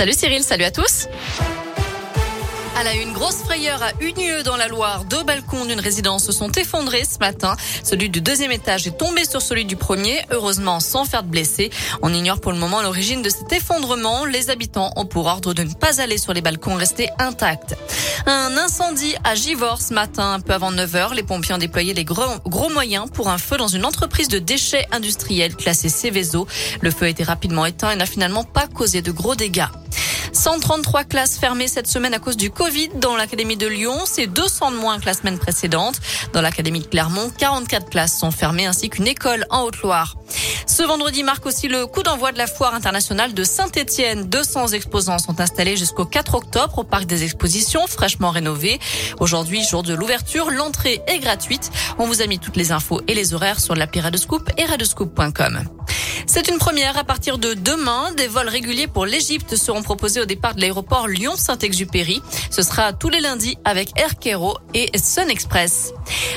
Salut Cyril, salut à tous. À la une, grosse frayeur à Unieux dans la Loire. Deux balcons d'une résidence se sont effondrés ce matin. Celui du deuxième étage est tombé sur celui du premier, heureusement sans faire de blessés. On ignore pour le moment l'origine de cet effondrement. Les habitants ont pour ordre de ne pas aller sur les balcons restés intacts. Un incendie à Givors ce matin, un peu avant 9 heures. Les pompiers ont déployé les gros, gros moyens pour un feu dans une entreprise de déchets industriels classée Céveso. Le feu a été rapidement éteint et n'a finalement pas causé de gros dégâts. 133 classes fermées cette semaine à cause du Covid dans l'Académie de Lyon. C'est 200 de moins que la semaine précédente. Dans l'Académie de Clermont, 44 classes sont fermées ainsi qu'une école en Haute-Loire. Ce vendredi marque aussi le coup d'envoi de la foire internationale de Saint-Étienne. 200 exposants sont installés jusqu'au 4 octobre au parc des expositions fraîchement rénové. Aujourd'hui, jour de l'ouverture, l'entrée est gratuite. On vous a mis toutes les infos et les horaires sur l'appli Radescoop et radescoop.com. C'est une première. À partir de demain, des vols réguliers pour l'Égypte seront proposés au départ de l'aéroport Lyon-Saint-Exupéry. Ce sera tous les lundis avec Air Cairo et Sun Express.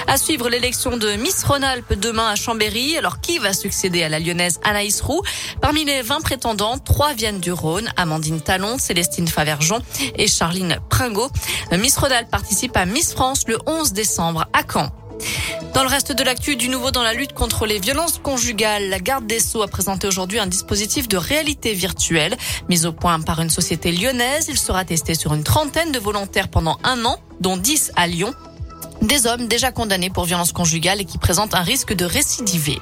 À suivre l'élection de Miss Rhône-Alpes demain à Chambéry. Alors qui va succéder à la lyonnaise Anaïs Roux? Parmi les 20 prétendants, trois viennent du Rhône. Amandine Talon, Célestine Favergeon et Charline Pringot. Miss Rhône-Alpes participe à Miss France le 11 décembre à Caen. Dans le reste de l'actu, du nouveau dans la lutte contre les violences conjugales, la garde des Sceaux a présenté aujourd'hui un dispositif de réalité virtuelle mis au point par une société lyonnaise. Il sera testé sur une trentaine de volontaires pendant un an, dont 10 à Lyon. Des hommes déjà condamnés pour violences conjugales et qui présentent un risque de récidiver.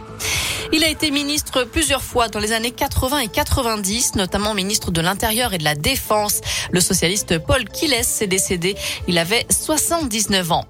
Il a été ministre plusieurs fois dans les années 80 et 90, notamment ministre de l'Intérieur et de la Défense. Le socialiste Paul Kiles s'est décédé. Il avait 79 ans.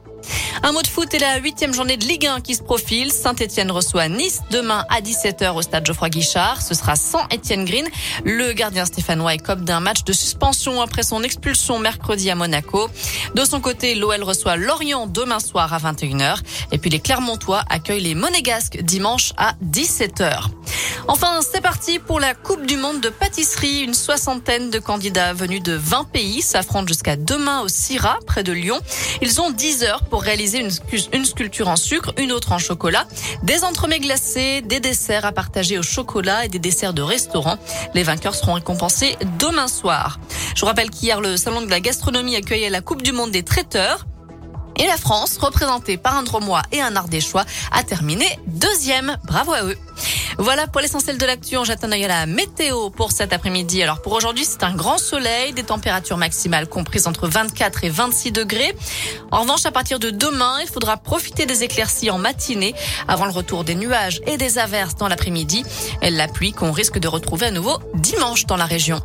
Un mot de foot et la huitième journée de Ligue 1 qui se profile. Saint-Etienne reçoit Nice demain à 17h au stade Geoffroy Guichard. Ce sera sans Etienne Green. Le gardien stéphanois écope d'un match de suspension après son expulsion mercredi à Monaco. De son côté, l'OL reçoit Lorient demain soir à 21h. Et puis les Clermontois accueillent les Monégasques dimanche à 17h. Enfin, c'est parti pour la Coupe du Monde de pâtisserie. Une soixantaine de candidats venus de 20 pays s'affrontent jusqu'à demain au Syrah, près de Lyon. Ils ont 10 heures pour réaliser une, sculpture en sucre, une autre en chocolat, des entremets glacés, des desserts à partager au chocolat et des desserts de restaurant. Les vainqueurs seront récompensés demain soir. Je vous rappelle qu'hier, le Salon de la gastronomie accueillait la Coupe du Monde des traiteurs. Et la France, représentée par un Dromois et un Ardéchois, a terminé deuxième. Bravo à eux. Voilà pour l'essentiel de l'actu. On jette un œil à la météo pour cet après-midi. Alors pour aujourd'hui, c'est un grand soleil, des températures maximales comprises entre 24 et 26 degrés. En revanche, à partir de demain, il faudra profiter des éclaircies en matinée avant le retour des nuages et des averses dans l'après-midi. La pluie qu'on risque de retrouver à nouveau dimanche dans la région.